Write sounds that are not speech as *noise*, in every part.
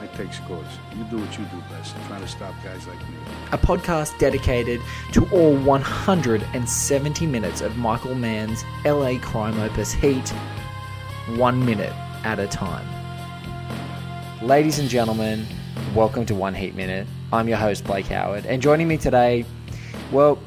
I take scores. You do what you do best. Trying to stop guys like me. a podcast dedicated to all 170 minutes of Michael Mann's LA crime opus Heat, one minute at a time. Ladies and gentlemen, welcome to One Heat Minute. I'm your host, Blake Howard, and joining me today, well,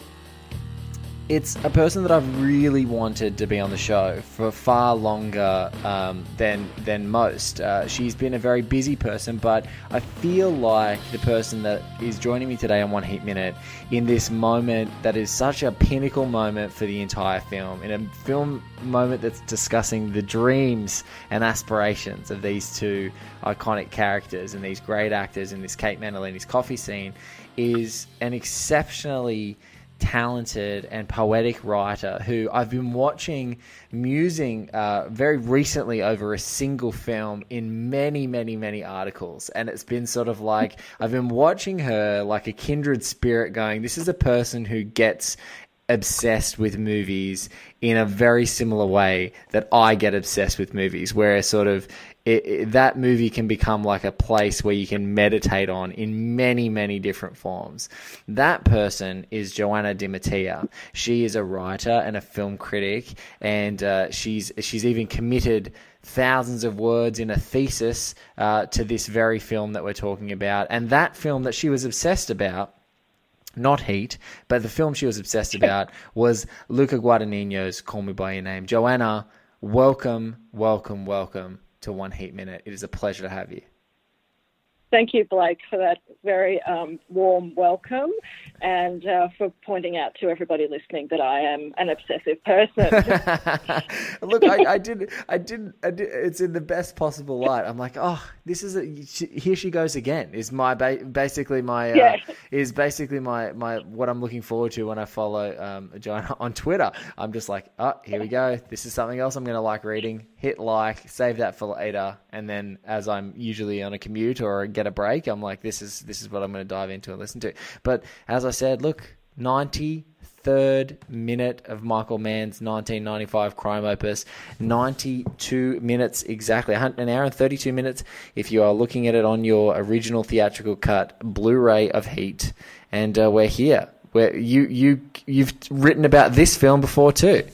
it's a person that I've really wanted to be on the show for far longer um, than than most. Uh, she's been a very busy person, but I feel like the person that is joining me today on One Heat Minute in this moment that is such a pinnacle moment for the entire film, in a film moment that's discussing the dreams and aspirations of these two iconic characters and these great actors in this Kate Mantilini's coffee scene, is an exceptionally talented and poetic writer who I've been watching musing uh, very recently over a single film in many, many, many articles. And it's been sort of like I've been watching her like a kindred spirit going, this is a person who gets obsessed with movies in a very similar way that I get obsessed with movies, where sort of it, it- that movie can become like a place where you can meditate on in many, many different forms. That person is Joanna Di Mattia. She is a writer and a film critic, and uh, she's she's even committed thousands of words in a thesis uh, to this very film that we're talking about. And that film that she was obsessed about not Heat, but the film she was obsessed *laughs* about was Luca Guadagnino's Call Me By Your Name. Joanna, welcome, welcome, welcome to One Heat Minute. It is a pleasure to have you. Thank you, Blake, for that very um, warm welcome and uh, for pointing out to everybody listening that I am an obsessive person. *laughs* *laughs* Look, I, I did, I did, I did. It's in the best possible light. I'm like, oh, this is a, here she goes again. Is my ba- basically my uh, Yeah. is basically my my what I'm looking forward to when I follow um, Joanna *laughs* on Twitter. I'm just like, oh, here we go. This is something else I'm going to like reading. Hit like, save that for later, and then as I'm usually on a commute or get a break, I'm like, this is this is what I'm going to dive into and listen to. But as I said, look, 93rd minute of Michael Mann's 1995 crime opus, 92 minutes exactly, an hour and 32 minutes if you are looking at it on your original theatrical cut Blu-ray of Heat, and uh, we're here. Where you you you've written about this film before too.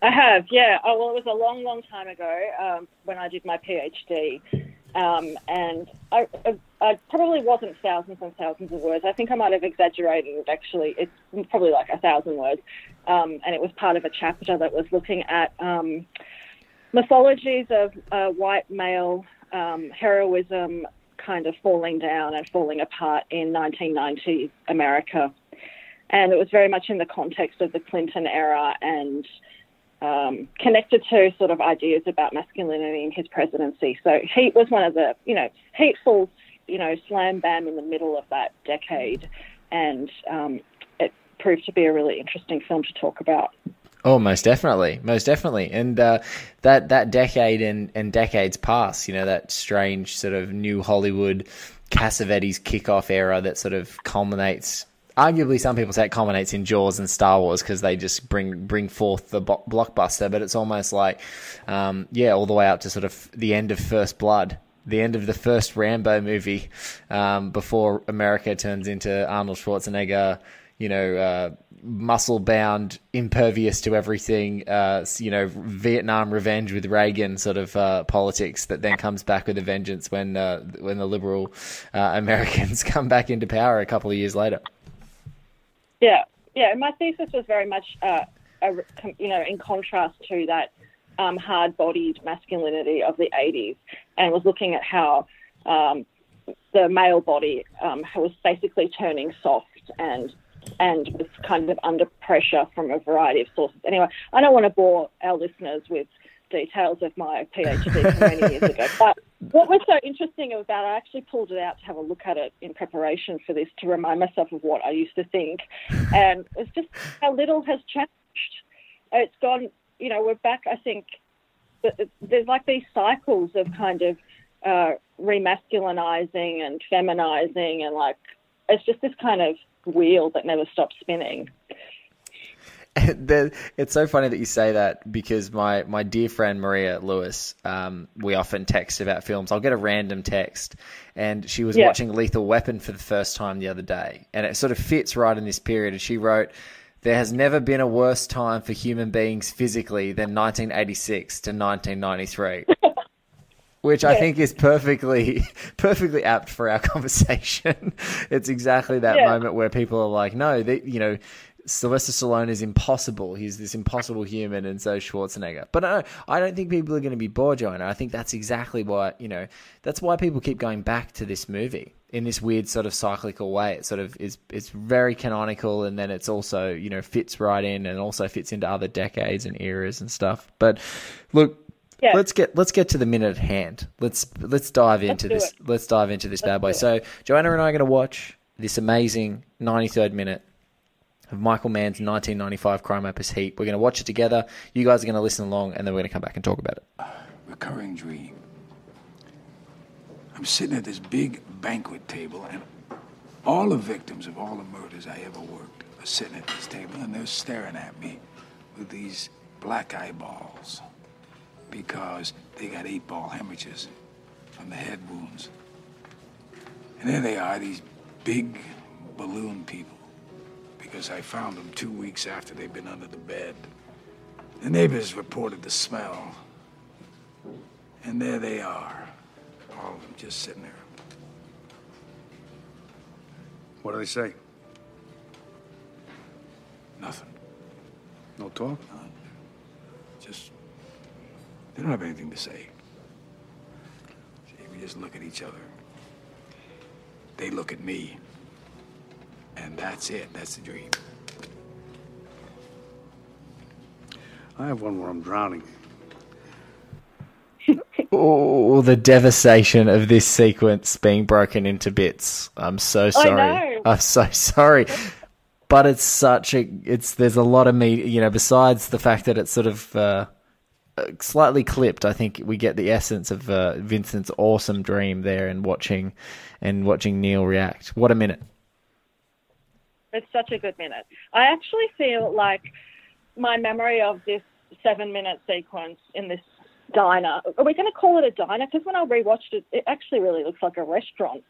I have, yeah. Oh, well, it was a long, long time ago um, when I did my PhD. Um, and I, I, I probably wasn't thousands and thousands of words. I think I might have exaggerated actually. It's probably like a thousand words. Um, and it was part of a chapter that was looking at um, mythologies of uh, white male um, heroism kind of falling down and falling apart in 1990s America. And it was very much in the context of the Clinton era and um, connected to sort of ideas about masculinity in his presidency. So Heat was one of the, you know, falls, you know, slam bam in the middle of that decade, and um, it proved to be a really interesting film to talk about. Oh, most definitely, most definitely, and uh, that that decade and, and decades past, you know, that strange sort of new Hollywood Cassavetes kickoff era that sort of culminates. Arguably, some people say it culminates in Jaws and Star Wars because they just bring bring forth the bo- blockbuster. But it's almost like, um, yeah, all the way up to sort of the end of First Blood, the end of the first Rambo movie, um, before America turns into Arnold Schwarzenegger you know, uh, muscle bound, impervious to everything, uh, you know, Vietnam revenge with Reagan sort of uh, politics that then comes back with a vengeance when uh, when the liberal uh, Americans *laughs* come back into power a couple of years later. Yeah, yeah. My thesis was very much, uh, a, you know, in contrast to that um, hard-bodied masculinity of the '80s, and was looking at how um, the male body um, was basically turning soft and and was kind of under pressure from a variety of sources. Anyway, I don't want to bore our listeners with details of my PhD from many years ago, *laughs* but what was so interesting about it, I actually pulled it out to have a look at it in preparation for this to remind myself of what I used to think, and it's just how little has changed. it's gone. You know, we're back. I think there's like these cycles of kind of uh, remasculinizing and feminizing, and like it's just this kind of wheel that never stops spinning. *laughs* It's so funny that you say that because my, my dear friend Maria Lewis, um, we often text about films. I'll get a random text, and she was Yeah. watching Lethal Weapon for the first time the other day, and it sort of fits right in this period. And she wrote, "There has never been a worse time for human beings physically than 1986 to 1993." *laughs* Which I think is perfectly, *laughs* perfectly apt for our conversation. it's exactly that Yeah. moment where people are like, "No, they, you know, Sylvester Stallone is impossible. He's this impossible human, and so Schwarzenegger. But no, I don't think people are going to be bored, Joanna. I think that's exactly why you know that's why people keep going back to this movie in this weird sort of cyclical way. It sort of is it's very canonical, and then it's also you know fits right in, and also fits into other decades and eras and stuff. But look. Yeah. Let's get let's get to the minute at hand. Let's let's dive into do this. it. Let's dive into this bad boy. So Joanna and I are going to watch this amazing 93rd minute of Michael Mann's 1995 crime opus Heat. We're going to watch it together. You guys are going to listen along, and then we're going to come back and talk about it. recurring dream. I'm sitting at this big banquet table, and all the victims of all the murders I ever worked are sitting at this table, and they're staring at me with these black eyeballs because they got eight ball hemorrhages from the head wounds. And there they are, these big balloon people, because I found them two weeks after they'd been under the bed. The neighbors reported the smell. And there they are, all of them just sitting there. What do they say? Nothing. No talk? None. Just, they don't have anything to say. See, we just look at each other. They look at me. And that's it. That's the dream. I have one where I'm drowning. *laughs* Oh, the devastation of this sequence being broken into bits. I'm so sorry. know. I'm so sorry. But it's such a it's there's a lot of me, you know, besides the fact that it's sort of uh, uh, slightly clipped, I think we get the essence of uh, Vincent's awesome dream there and watching and watching Neil react. What a minute. It's such a good minute. I actually feel like my memory of this seven minute sequence in this diner. Are we going to call it a diner? Because when I rewatched it, it actually really looks like a restaurant.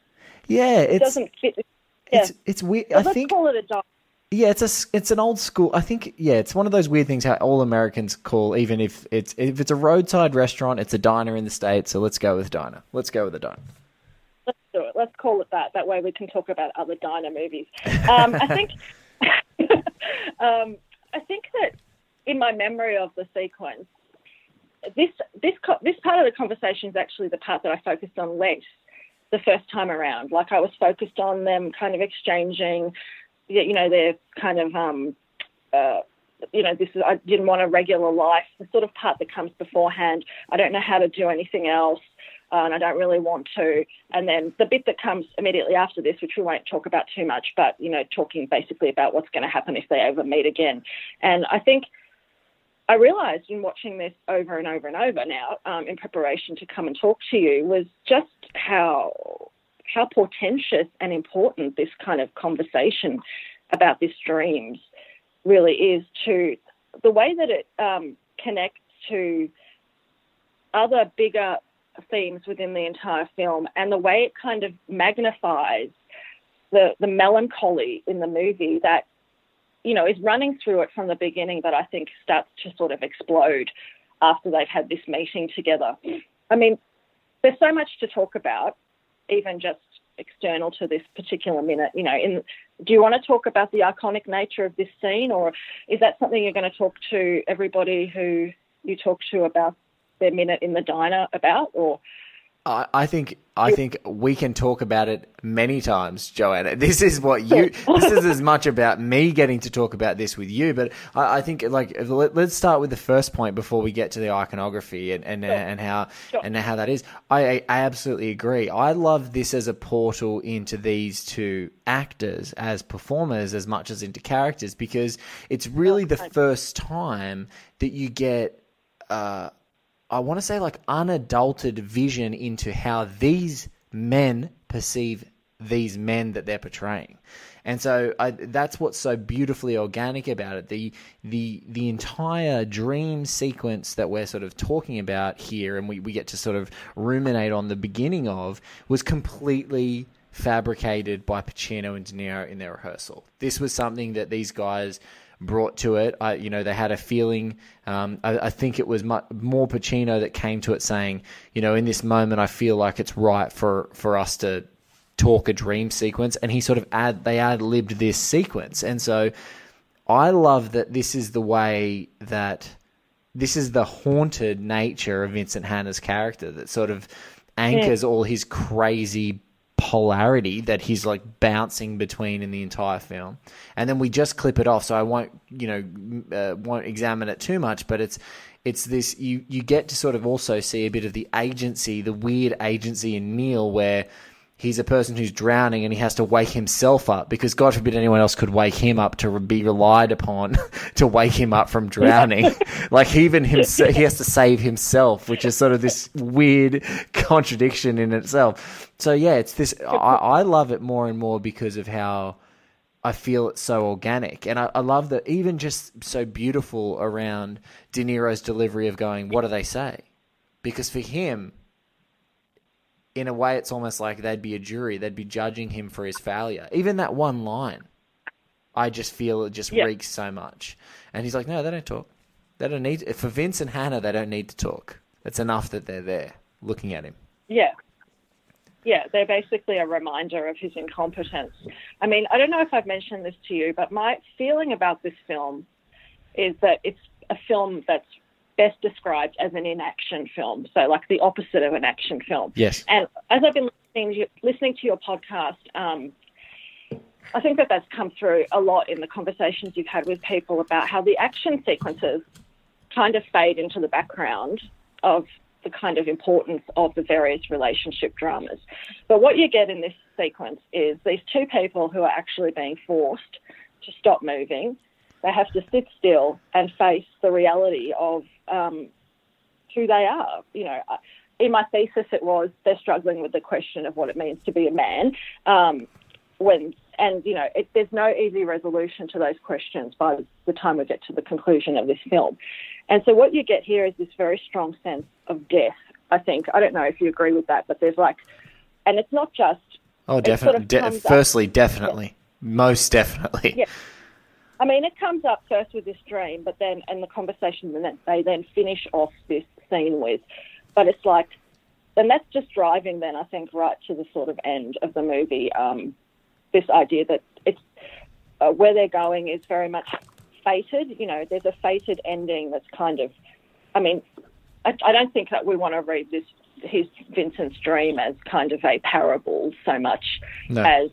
Yeah, It doesn't fit. Yeah. it's it's weird. Well, I think call it a diner. Yeah, it's a it's an old school. I think yeah, it's one of those weird things how all Americans call even if it's if it's a roadside restaurant, it's a diner in the states. So let's go with diner. Let's go with a diner. Let's call it that. That way we can talk about other diner movies. Um, I think. *laughs* um, I think that in my memory of the sequence, this this this part of the conversation is actually the part that I focused on less the first time around. Like I was focused on them kind of exchanging, you know, their kind of um, uh, you know, this is I didn't want a regular life. The sort of part that comes beforehand. I don't know how to do anything else. Uh, and I don't really want to. And then the bit that comes immediately after this, which we won't talk about too much, but you know, talking basically about what's going to happen if they ever meet again. And I think I realised in watching this over and over and over now, um, in preparation to come and talk to you, was just how how portentous and important this kind of conversation about this dreams really is to the way that it um, connects to other bigger themes within the entire film and the way it kind of magnifies the the melancholy in the movie that you know is running through it from the beginning but I think starts to sort of explode after they've had this meeting together. I mean, there's so much to talk about, even just external to this particular minute. You know, in do you want to talk about the iconic nature of this scene, or is that something you're going to talk to everybody who you talk to about their minute in the diner about, or I, think I think we can talk about it many times, Joanna. *laughs* This is what you. *laughs* this is as much about me getting to talk about this with you, but I, I think like let, us start with the first point before we get to the iconography and and, Sure. and how Sure. and how that is. I, I absolutely agree. I love this as a portal into these two actors as performers as much as into characters because it's really the first time that you get. Uh, I want to say like unadulterated vision into how these men perceive these men that they're portraying. And so I, that's what's so beautifully organic about it. The the the entire dream sequence that we're sort of talking about here, and we, we get to sort of ruminate on the beginning of, was completely fabricated by Pacino and De Niro in their rehearsal. This was something that these guys brought to it. I, you know, they had a feeling. Um, I, I think it was mu- more Pacino that came to it, saying, you know, in this moment, I feel like it's right for for us to talk a dream sequence, and he sort of ad they ad libbed this sequence, and so I love that this is the way that this is the haunted nature of Vincent Hanna's character that sort of anchors all his crazy polarity that he's like bouncing between in the entire film. And then we just clip it off so i won't you know uh, won't examine it too much but it's it's this you you get to sort of also see a bit of the agency the weird agency in neil where he's a person who's drowning and he has to wake himself up because God forbid anyone else could wake him up to be relied upon *laughs* to wake him up from drowning. *laughs* like even himself, he has to save himself, which is sort of this weird *laughs* contradiction in itself. So yeah, it's this. I, I love it more and more because of how. I feel it's so organic. And I, I love that even just so beautiful around De Niro's delivery of going, what do they say? Because for him, in a way, it's almost like they'd be a jury. They'd be judging him for his failure. Even that one line, I just feel it just Yeah. reeks so much. And he's like, no, they don't talk. They don't need for Vincent Hanna. They don't need to talk. It's enough that they're there looking at him. Yeah. Yeah, they're basically a reminder of his incompetence. I mean, I don't know if I've mentioned this to you, but my feeling about this film is that it's a film that's best described as an inaction film. So, like the opposite of an action film. Yes. And as I've been listening to, listening to your podcast, um, I think that that's come through a lot in the conversations you've had with people about how the action sequences kind of fade into the background of the kind of importance of the various relationship dramas. But what you get in this sequence is these two people who are actually being forced to stop moving. They have to sit still and face the reality of um, who they are. You know, in my thesis, it was they're struggling with the question of what it means to be a man. Um, when and you know, it, there's no easy resolution to those questions by the time we get to the conclusion of this film. And so, what you get here is this very strong sense of death. I think I don't know if you agree with that, but there's like, and it's not just Oh, It sort definitely. of De- up- firstly, definitely. Most definitely. Yeah. I mean, it comes up first with this dream, but then and the conversation, then they then finish off this scene with. But it's like, and that's just driving. Then I think right to the sort of end of the movie. Um, this idea that it's uh, where they're going is very much fated. You know, there's a fated ending that's kind of. I mean, I, I don't think that we want to read this his Vincent's dream as kind of a parable so much No. as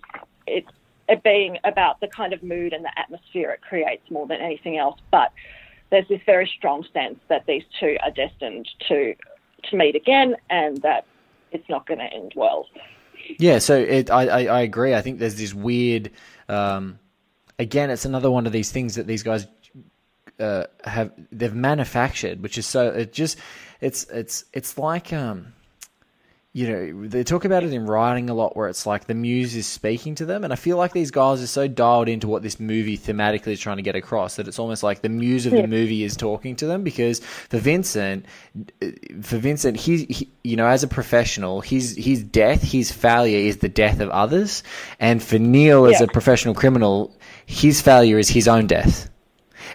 it's it being about the kind of mood and the atmosphere it creates more than anything else. But there's this very strong sense that these two are destined to to meet again, and that it's not going to end well. Yeah, so it, I, I I agree. I think there's this weird. Um, again, it's another one of these things that these guys uh, have they've manufactured, which is so it just it's it's it's like um, you know they talk about it in writing a lot, where it's like the muse is speaking to them, and I feel like these guys are so dialed into what this movie thematically is trying to get across that it's almost like the muse of the movie is talking to them because for Vincent, for Vincent, he's he, you know as a professional, his his death, his failure is the death of others, and for Neil as a professional criminal, his failure is his own death.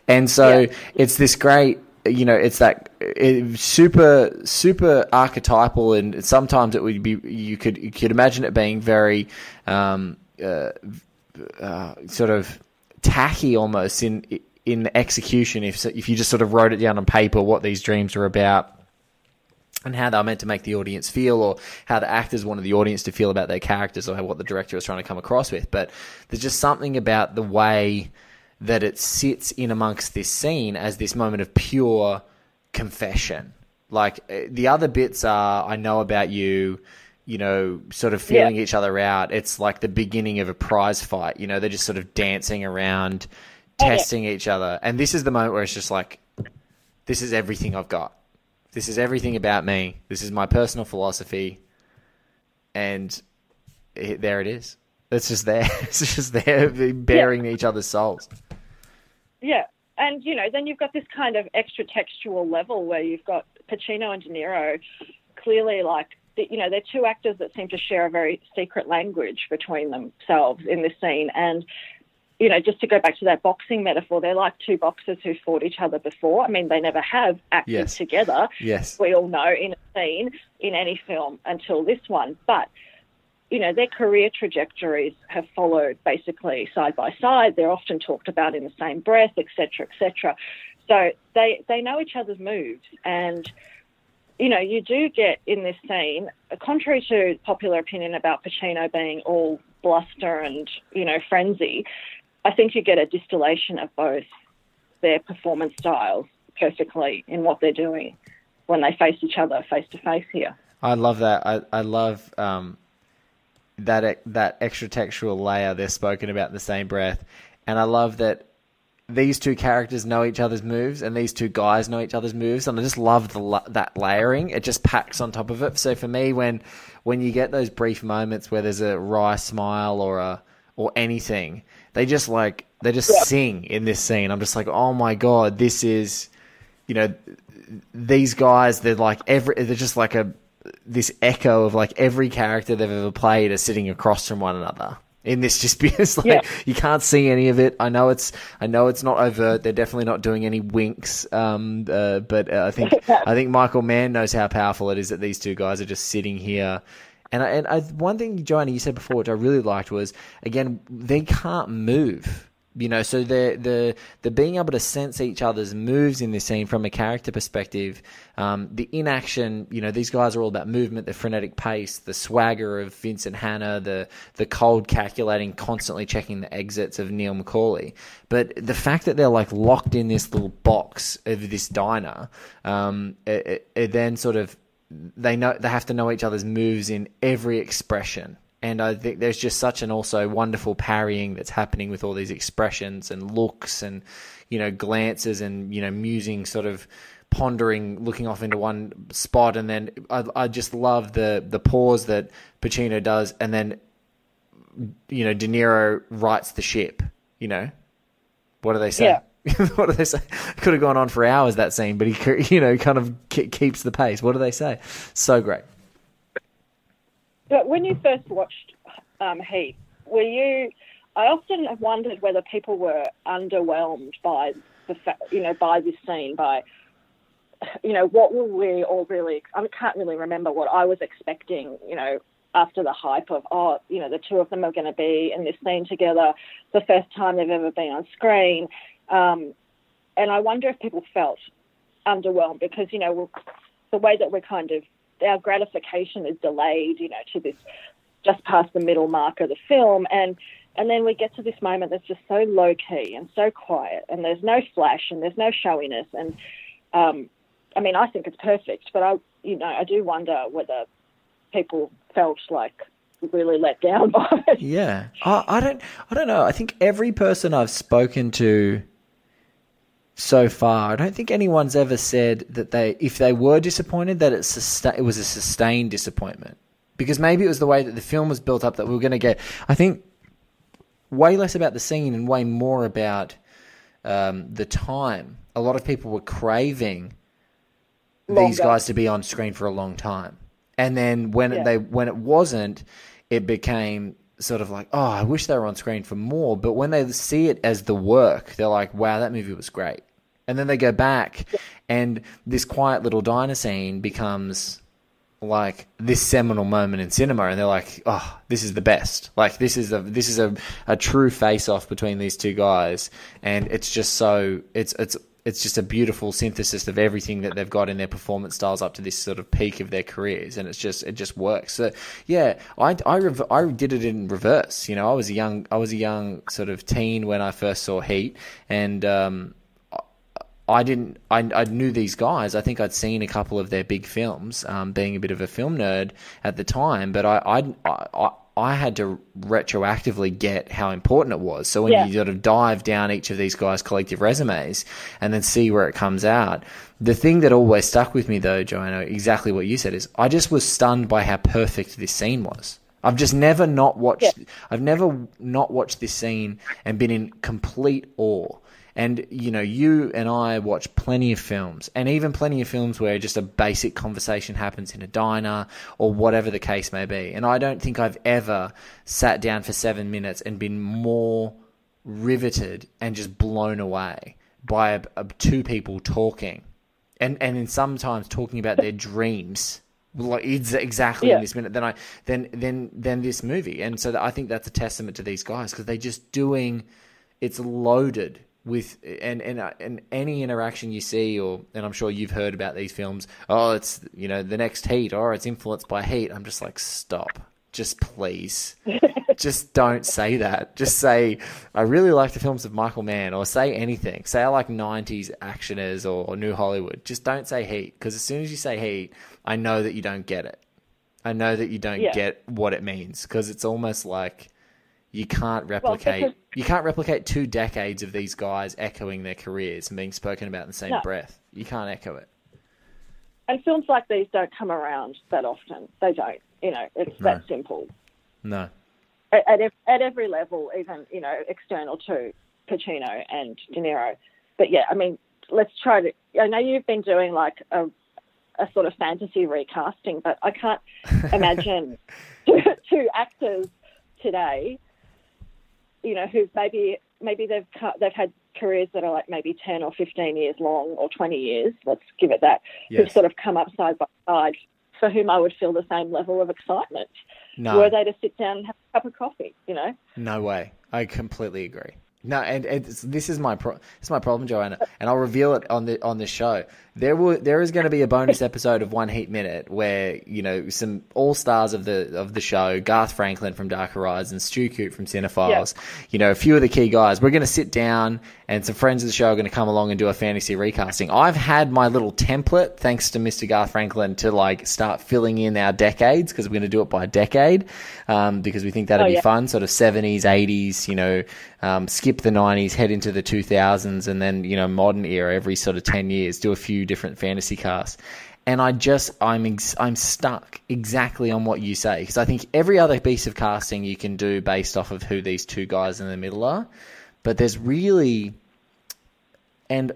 And so Yeah. it's this great, you know, it's that it, super, super archetypal, and sometimes it would be you could you could imagine it being very, um, uh, uh, sort of tacky almost in in execution if if you just sort of wrote it down on paper what these dreams are about. and how they were meant to make the audience feel or how the actors wanted the audience to feel about their characters or what the director was trying to come across with. But there's just something about the way that it sits in amongst this scene as this moment of pure confession. Like eh, the other bits are, I know about you, you know, sort of feeling Yeah. each other out. It's like the beginning of a prize fight. You know, they're just sort of dancing around, testing each other. And this is the moment where it's just like, this is everything I've got. This is everything about me. This is my personal philosophy. And it, there it is. It's just there. *laughs* It's just there, bearing each other's souls. Yeah. And, you know, then you've got this kind of extra textual level where you've got Pacino and De Niro clearly like, you know, they're two actors that seem to share a very secret language between themselves in this scene. And, you know, just to go back to that boxing metaphor, they're like two boxers who fought each other before. I mean, they never have acted Yes. together. Yes. We all know in a scene in any film until this one. But you know, their career trajectories have followed basically side by side. They're often talked about in the same breath, et cetera, et cetera. So they, they know each other's moves. And, you know, you do get in this scene, contrary to popular opinion about Pacino being all bluster and, you know, frenzy, I think you get a distillation of both their performance styles perfectly in what they're doing when they face each other face to face here. I love that. I, I love um, that that extra textual layer they're spoken about in the same breath, and I love that these two characters know each other's moves, and these two guys know each other's moves, and I just love the that layering. It just packs on top of it. So for me, when when you get those brief moments where there's a wry smile or a or anything, they just like they just sing in this scene. I'm just like, oh my god, this is you know these guys they're like every they're just like a this echo of like every character they've ever played are sitting across from one another in this just *laughs* because like Yeah. you can't see any of it. I know it's i know it's not overt. They're definitely not doing any winks um uh, but uh, i think *laughs* i think michael mann knows how powerful it is that these two guys are just sitting here. And I, and I, one thing joanna you said before which i really liked was again they can't move you know so the the the being able to sense each other's moves in this scene from a character perspective um, the inaction you know these guys are all about movement the frenetic pace the swagger of vincent hanna the the cold calculating constantly checking the exits of neil mccauley but the fact that they're like locked in this little box of this diner um, it, it, it then sort of they know they have to know each other's moves in every expression and I think there's just such an also wonderful parrying that's happening with all these expressions and looks and you know glances and you know musing sort of pondering looking off into one spot. And then I, I just love the the pause that Pacino does. And then you know De Niro writes the ship you know? What do they say? Yeah. *laughs* what do they say? Could have gone on for hours that scene but he you know kind of ke- keeps the pace. What do they say? So great But when you first watched um, Heat, were you? I often have wondered whether people were underwhelmed by the fa- you know by this scene by you know what were we all really I can't really remember what I was expecting you know after the hype of oh you know the two of them are going to be in this scene together the first time they've ever been on screen um, and I wonder if people felt underwhelmed because you know the way that we're kind of our gratification is delayed, you know, to this just past the middle mark of the film, and and then we get to this moment that's just so low key and so quiet, and there's no flash and there's no showiness, and um, I mean, I think it's perfect, but I, you know, I do wonder whether people felt like really let down by it. Yeah, I, I don't, I don't know. I think every person I've spoken to so far, I don't think anyone's ever said that they, if they were disappointed, that it's susta- it was a sustained disappointment. Because maybe it was the way that the film was built up that we were going to get. I think way less about the scene and way more about um, the time. A lot of people were craving these guys to be on screen for a long time. And then when Yeah. they when it wasn't, it became sort of like, oh, I wish they were on screen for more. But when they see it as the work, they're like, wow, that movie was great. And then they go back, and this quiet little diner scene becomes like this seminal moment in cinema. And they're like oh this is the best. Like this is a this is a, a true face off between these two guys. And it's just so it's it's it's just a beautiful synthesis of everything that they've got in their performance styles up to this sort of peak of their careers. And it's just it just works. So yeah i i, rev- I did it in reverse. You know i was a young i was a young sort of teen when i first saw heat. And um I didn't. I, I knew these guys. I think I'd seen a couple of their big films, um, being a bit of a film nerd at the time. But I, I, I, I had to retroactively get how important it was. So when Yeah. you sort of dive down each of these guys' collective resumes and then see where it comes out, the thing that always stuck with me, though, Joanna, exactly what you said is, I just was stunned by how perfect this scene was. I've just never not watched. I've never not watched this scene and been in complete awe. And you know, you and I watch plenty of films, and even plenty of films where just a basic conversation happens in a diner or whatever the case may be. And I don't think I've ever sat down for seven minutes and been more riveted and just blown away by a, a, two people talking, and and in sometimes talking about their dreams. Like it's exactly Yeah. in this minute. Then I then then then this movie, and so I think that's a testament to these guys because they're just doing it's loaded with and and uh, and any interaction you see or and I'm sure you've heard about these films oh it's you know the next heat or it's influenced by heat. I'm just like stop. Just please. *laughs* Just don't say that. Just say I really like the films of Michael Mann or say anything. Say I like 90s actioners or, or new Hollywood. Just don't say heat because as soon as you say heat I know that you don't get it. I know that you don't Yeah. get what it means because it's almost like you can't replicate because- you can't replicate two decades of these guys echoing their careers and being spoken about in the same No. breath. You can't echo it. And films like these don't come around that often. They don't. You know, it's that simple. No. At, at, at every level, even, you know, external to Pacino and De Niro. But yeah, I mean, let's try to. I know you've been doing like a, a sort of fantasy recasting, but I can't *laughs* imagine *laughs* two, two actors today, you know, who maybe maybe they've they've had careers that are like maybe ten or fifteen years long or twenty years. Let's give it that. Who've sort of come up side by side, for whom I would feel the same level of excitement. No. Were they to sit down and have a cup of coffee, you know? No way. I completely agree. No, and, and this is my pro- this is my problem, Joanna, and I'll reveal it on the on the show. There will there is going to be a bonus episode of One Heat Minute where you know some all stars of the of the show, Garth Franklin from Dark Horizons, Stu Coote from Cinephiles, you know a few of the key guys. We're going to sit down, and some friends of the show are going to come along and do a fantasy recasting. I've had my little template, thanks to Mr. Garth Franklin, to like start filling in our decades because we're going to do it by decade um, because we think that'd Oh, be yeah. fun. Sort of seventies, eighties, you know, um, skip the nineties, head into the two thousands, and then you know modern era every sort of ten years. Do a few different fantasy casts. And I just I'm ex- I'm stuck exactly on what you say because I think every other piece of casting you can do based off of who these two guys in the middle are, but there's really and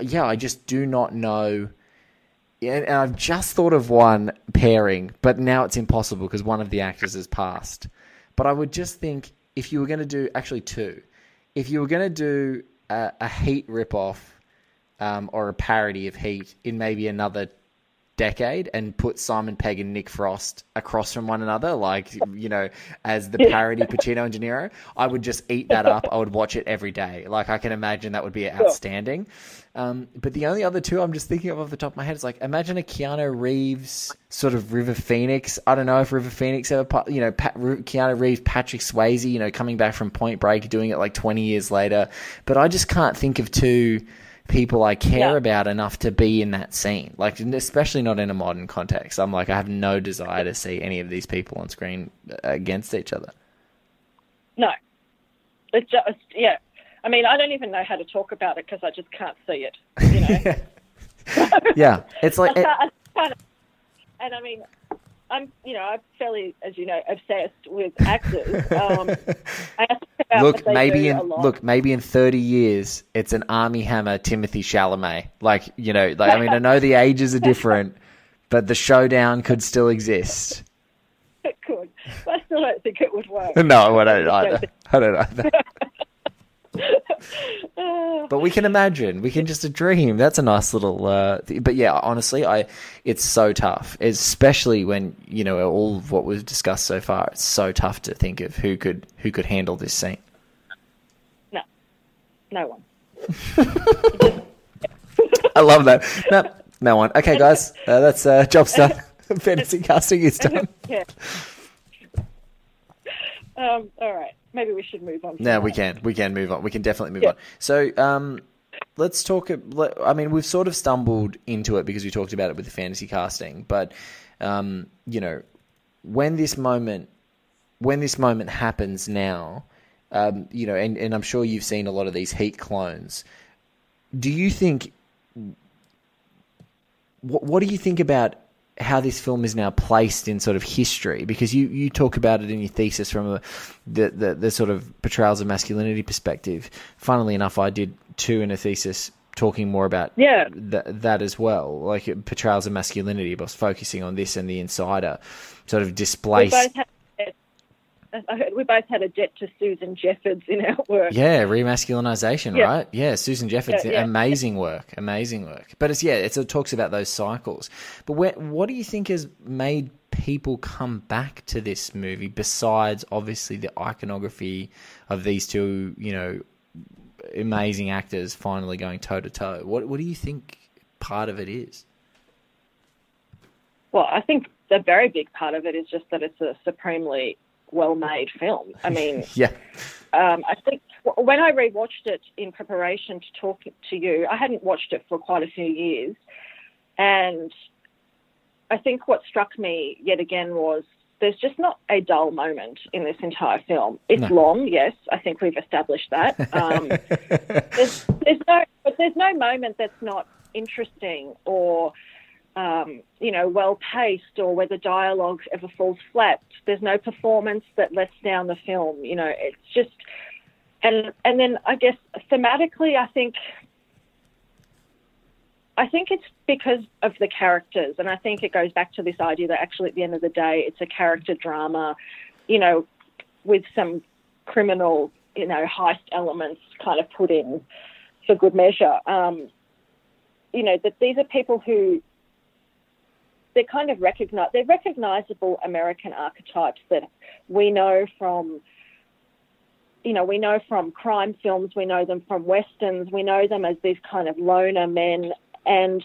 yeah, I just do not know. And, I've just thought of one pairing, but now it's impossible because one of the actors has passed. But I would just think if you were going to do actually two, if you were going to do a, a Heat ripoff um, or a parody of Heat in maybe another decade and put Simon Pegg and Nick Frost across from one another, like you know, as the parody Pacino and De Niro, I would just eat that up. I would watch it every day. Like I can imagine that would be outstanding. Um, but the only other two I'm just thinking of off the top of my head is like imagine a Keanu Reeves sort of River Phoenix. I don't know if River Phoenix ever, you know, Pat, Keanu Reeves, Patrick Swayze, you know, coming back from Point Break, doing it like 20 years later. But I just can't think of two people I care Yeah. about enough to be in that scene. Like, especially not in a modern context. I'm like, I have no desire to see any of these people on screen uh, against each other. No. It's just, yeah. I mean, I don't even know how to talk about it because I just can't see it, you know? *laughs* Yeah, it's like I can't, I can't, and I mean, I'm, you know, I'm fairly, as you know, obsessed with actors. *laughs* Um, look maybe in look maybe in 30 years it's an Armie Hammer Timothée Chalamet like you know like i mean i know the *laughs* ages are different but the showdown could still exist it could. But I still don't think it would work. *laughs* no i don't either i don't either *laughs* but we can imagine. We can just dream. That's a nice little. Uh, th- but yeah, honestly, I it's so tough, especially when you know all of what we've discussed so far. It's so tough to think of who could who could handle this scene. No, no one. *laughs* I love that. No, no one. Okay, guys, uh, that's uh, job's *laughs* done. Fantasy casting is done. Yeah. Um, all right. Maybe we should move on. No, we can. We can move on. We can definitely move Yeah. on. So, um, let's talk. I mean, we've sort of stumbled into it because we talked about it with the fantasy casting, but um, you know, when this moment, when this moment happens now, um, you know, and, and I'm sure you've seen a lot of these Heat clones. Do you think? What, what do you think about how this film is now placed in sort of history? Because you, you talk about it in your thesis from a, the, the the sort of portrayals of masculinity perspective. Funnily enough, I did too in a thesis talking more about Yeah. th- that as well, like it- portrayals of masculinity. But I was focusing on this and the insider, sort of We both. I *laughs* heard we both had a debt to Susan Jeffords in our work. Yeah, remasculinization, Yeah. right? Yeah, Susan Jeffords, Yeah, yeah. amazing work, amazing work. But it's yeah, it's, it talks about those cycles. But where, what do you think has made people come back to this movie besides obviously the iconography of these two, you know, amazing actors finally going toe to toe? What what do you think part of it is? Well, I think the very big part of it is just that it's a supremely well-made film. I mean, *laughs* Yeah, um, I think when I rewatched it in preparation to talk to you, I hadn't watched it for quite a few years, and I think what struck me yet again was there's just not a dull moment in this entire film. It's No. long, yes, I think we've established that. *laughs* Um, there's, there's no, but there's no moment that's not interesting or um, you know, well paced or whether dialogue ever falls flat. There's no performance that lets down the film. You know, it's just, and and then I guess thematically, I think, I think it's because of the characters, and I think it goes back to this idea that actually at the end of the day, it's a character drama, you know, with some criminal, you know, heist elements kind of put in for good measure. Um, you know that these are people who they're kind of recognize they're recognizable American archetypes that we know from you know we know from crime films we know them from westerns we know them as these kind of loner men and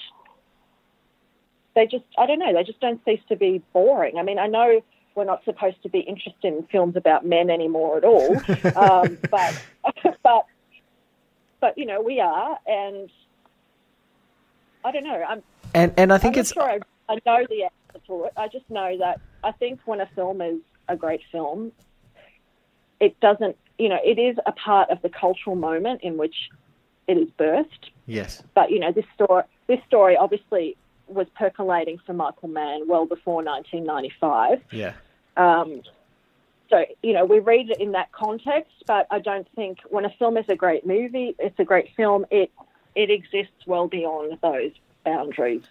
they just I don't know they just don't cease to be boring. I mean I know we're not supposed to be interested in films about men anymore at all *laughs* um, but *laughs* but but you know we are and I don't know I'm and and I think I'm it's sure I, I know the answer to it. I just know that I think when a film is a great film, it doesn't, you know, it is a part of the cultural moment in which it is birthed. yes, But you know, this story, this story obviously was percolating for Michael Mann well before 1995. yeah. Um, so you know, we read it in that context, but I don't think when a film is a great movie, it's a great film. It it exists well beyond those boundaries.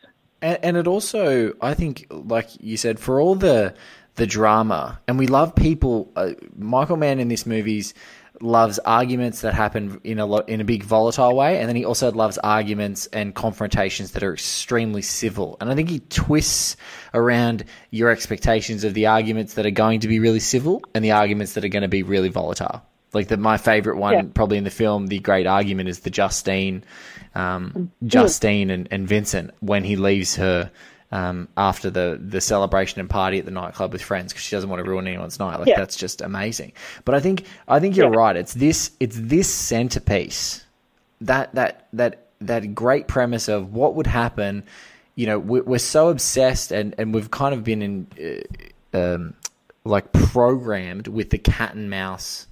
And, and it also, I think, like you said, for all the the drama, and we love people. Uh, Michael Mann in this movies loves arguments that happen in a lot in a big volatile way, and then he also loves arguments and confrontations that are extremely civil. And I think he twists around your expectations of the arguments that are going to be really civil and the arguments that are going to be really volatile. Like the, my favorite one, Yeah. probably in the film, the great argument is the Justine, um, Justine and, and Vincent when he leaves her um, after the the celebration and party at the nightclub with friends because she doesn't want to ruin anyone's night. Like Yeah. that's just amazing. But I think I think you're Yeah. right. It's this it's this centerpiece that that that that great premise of what would happen. You know, we're, we're so obsessed and and we've kind of been in. Uh, um, like programmed with the cat and mouse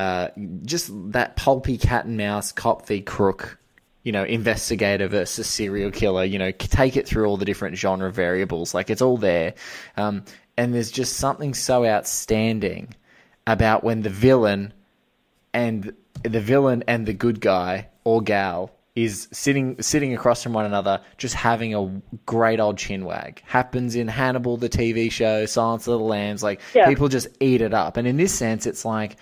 uh, just that pulpy cat and mouse cop v crook, you know, investigator versus serial killer. You know, take it through all the different genre variables. Like it's all there, um, and there's just something so outstanding about when the villain and the villain and the good guy or gal is sitting sitting across from one another, just having a great old chin wag. Happens in Hannibal, the TV show, Silence of the Lambs. Like Yeah. people just eat it up, and in this sense, it's like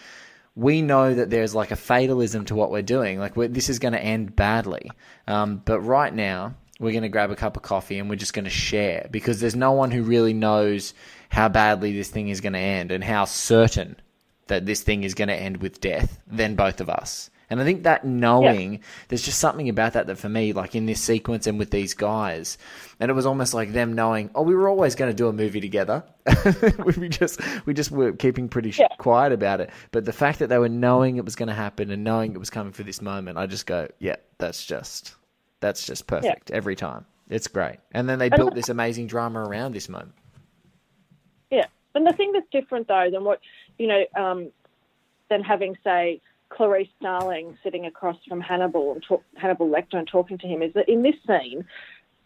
we know that there's like a fatalism to what we're doing. Like we're, this is going to end badly. Um, but right now, we're going to grab a cup of coffee and we're just going to share because there's no one who really knows how badly this thing is going to end and how certain that this thing is going to end with death than both of us. And I think that knowing, yeah. there's just something about that that for me, like in this sequence and with these guys, and it was almost like them knowing, oh, we were always going to do a movie together. *laughs* we just we just were keeping pretty yeah. quiet about it. But the fact that they were knowing it was going to happen and knowing it was coming for this moment, I just go, yeah, that's just that's just perfect yeah. every time. It's great. And then they built this amazing drama around this moment. Yeah, and the thing that's different though than what you know, um, than having say Clarice Starling sitting across from Hannibal and talk, Hannibal Lecter and talking to him is that in this scene,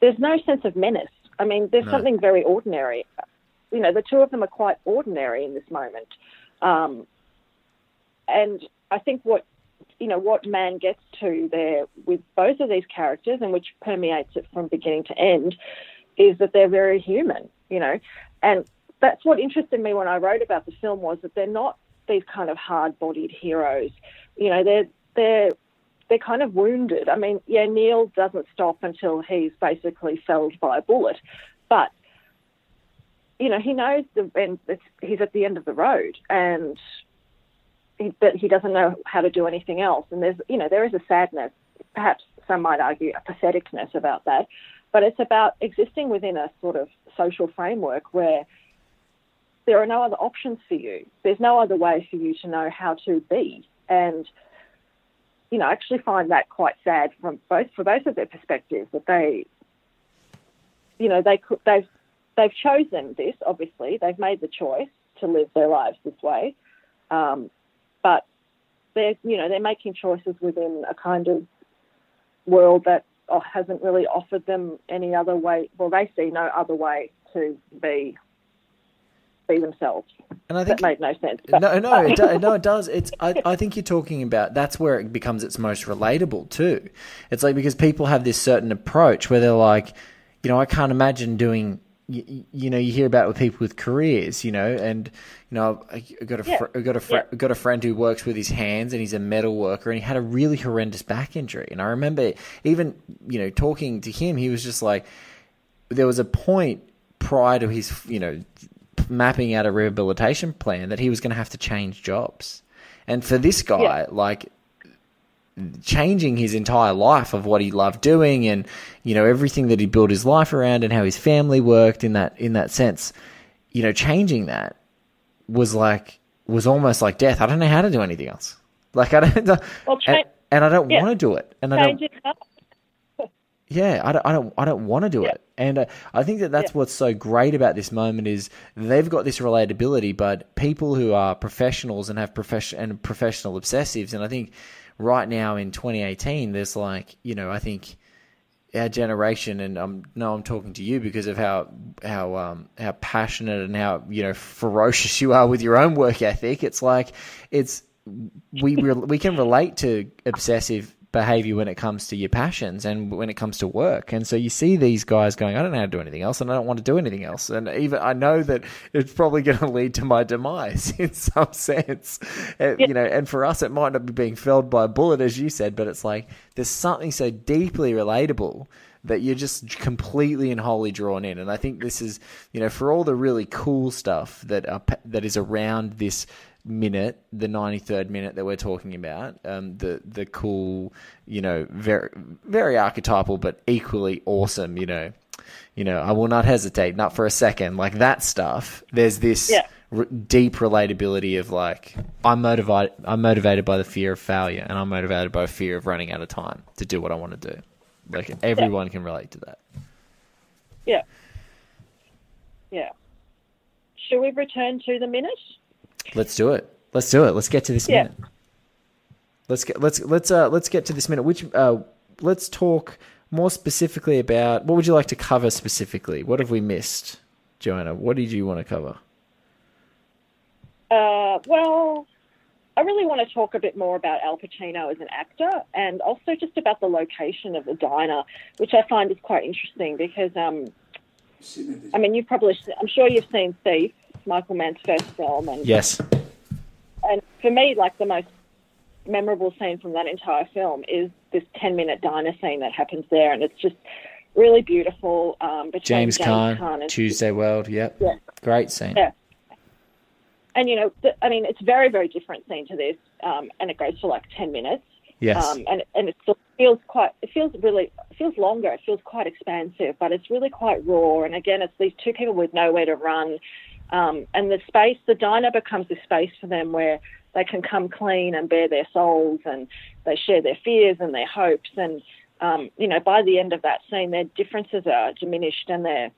there's no sense of menace. I mean, there's no. something very ordinary. You know, the two of them are quite ordinary in this moment. Um, and I think what you know what Mann gets to there with both of these characters, and which permeates it from beginning to end, is that they're very human. You know, and that's what interested me when I wrote about the film was that they're not these kind of hard-bodied heroes. You know, they're they're they're kind of wounded. I mean, yeah, Neil doesn't stop until he's basically felled by a bullet, but you know, he knows the he's at the end of the road, and he, but he doesn't know how to do anything else. And there's, you know, there is a sadness, perhaps some might argue a patheticness about that, but it's about existing within a sort of social framework where there are no other options for you. There's no other way for you to know how to be. And, you know, I actually find that quite sad from both for both of their perspectives that they, you know, they could, they've they've chosen this. Obviously, they've made the choice to live their lives this way, um, but they're you know they're making choices within a kind of world that oh, hasn't really offered them any other way. Well, they see no other way to be be themselves. And I think that made no sense. But, no, no, it do, *laughs* no, it does. It's. I, I think you're talking about that's where it becomes its most relatable too. It's like because people have this certain approach where they're like, you know, I can't imagine doing. You, you know, you hear about with people with careers, you know, and you know, I got a fr- got a fr- yeah. got a friend who works with his hands, and he's a metal worker, and he had a really horrendous back injury. And I remember even you know talking to him, he was just like, there was a point prior to his you know mapping out a rehabilitation plan that he was going to have to change jobs. And for this guy, yeah. like changing his entire life of what he loved doing and you know everything that he built his life around and how his family worked in that in that sense you know changing that was like was almost like death i don't know how to do anything else like i don't well, and, and, i don't yeah. want to do it and i don't yeah, I don't, I don't, I don't want to do yeah. it. And uh, I think that that's yeah. what's so great about this moment is they've got this relatability, but people who are professionals and have profession and professional obsessives, and I think right now in 2018, there's like, you know, I think our generation, and I'm no, I'm talking to you because of how how um, how passionate and how you know ferocious you are with your own work ethic. It's like it's we re- we can relate to obsessive behavior when it comes to your passions and when it comes to work. And so you see these guys going, I don't know how to do anything else and I don't want to do anything else. And even I know that it's probably *laughs* going to lead to my demise *laughs* in some sense. Uh, yeah. You know, and for us, it might not be being felled by a bullet, as you said, but it's like there's something so deeply relatable that you're just completely and wholly drawn in. And I think this is, you know, for all the really cool stuff that are, that is around this minute, the 93rd minute that we're talking about, um, the the cool, you know, very very archetypal but equally awesome, you know, you know, I will not hesitate, not for a second, like that stuff. There's this yeah. r- deep relatability of like I'm motivated, I'm motivated by the fear of failure, and I'm motivated by fear of running out of time to do what I want to do. Like everyone yeah. can relate to that. Yeah. Yeah. Should we return to the minute? Let's do it. Let's do it. Let's get to this yeah. minute. Let's get let's let's uh let's get to this minute. Which uh let's talk more specifically about what would you like to cover specifically? What have we missed, Joanna? What did you want to cover? Uh, well, I really want to talk a bit more about Al Pacino as an actor, and also just about the location of the diner, which I find is quite interesting because, um, I mean, you've probably, I'm sure you've seen Thief, Michael Mann's first film, and yes, and for me, like the most memorable scene from that entire film is this 10 minute diner scene that happens there. And it's just really beautiful. Um, between James, Caan, and Tuesday Weld. Yep. Yeah. Great scene. Yeah. And, you know, th- I mean, it's very, very different scene to this. Um, and it goes for like 10 minutes. Yes. Um, and, and it still feels quite, it feels really, it feels longer. It feels quite expansive, but it's really quite raw. And again, it's these two people with nowhere to run. Um, and the space, the diner becomes a space for them where they can come clean and bare their souls and they share their fears and their hopes. And, um, you know, by the end of that scene, their differences are diminished and they're,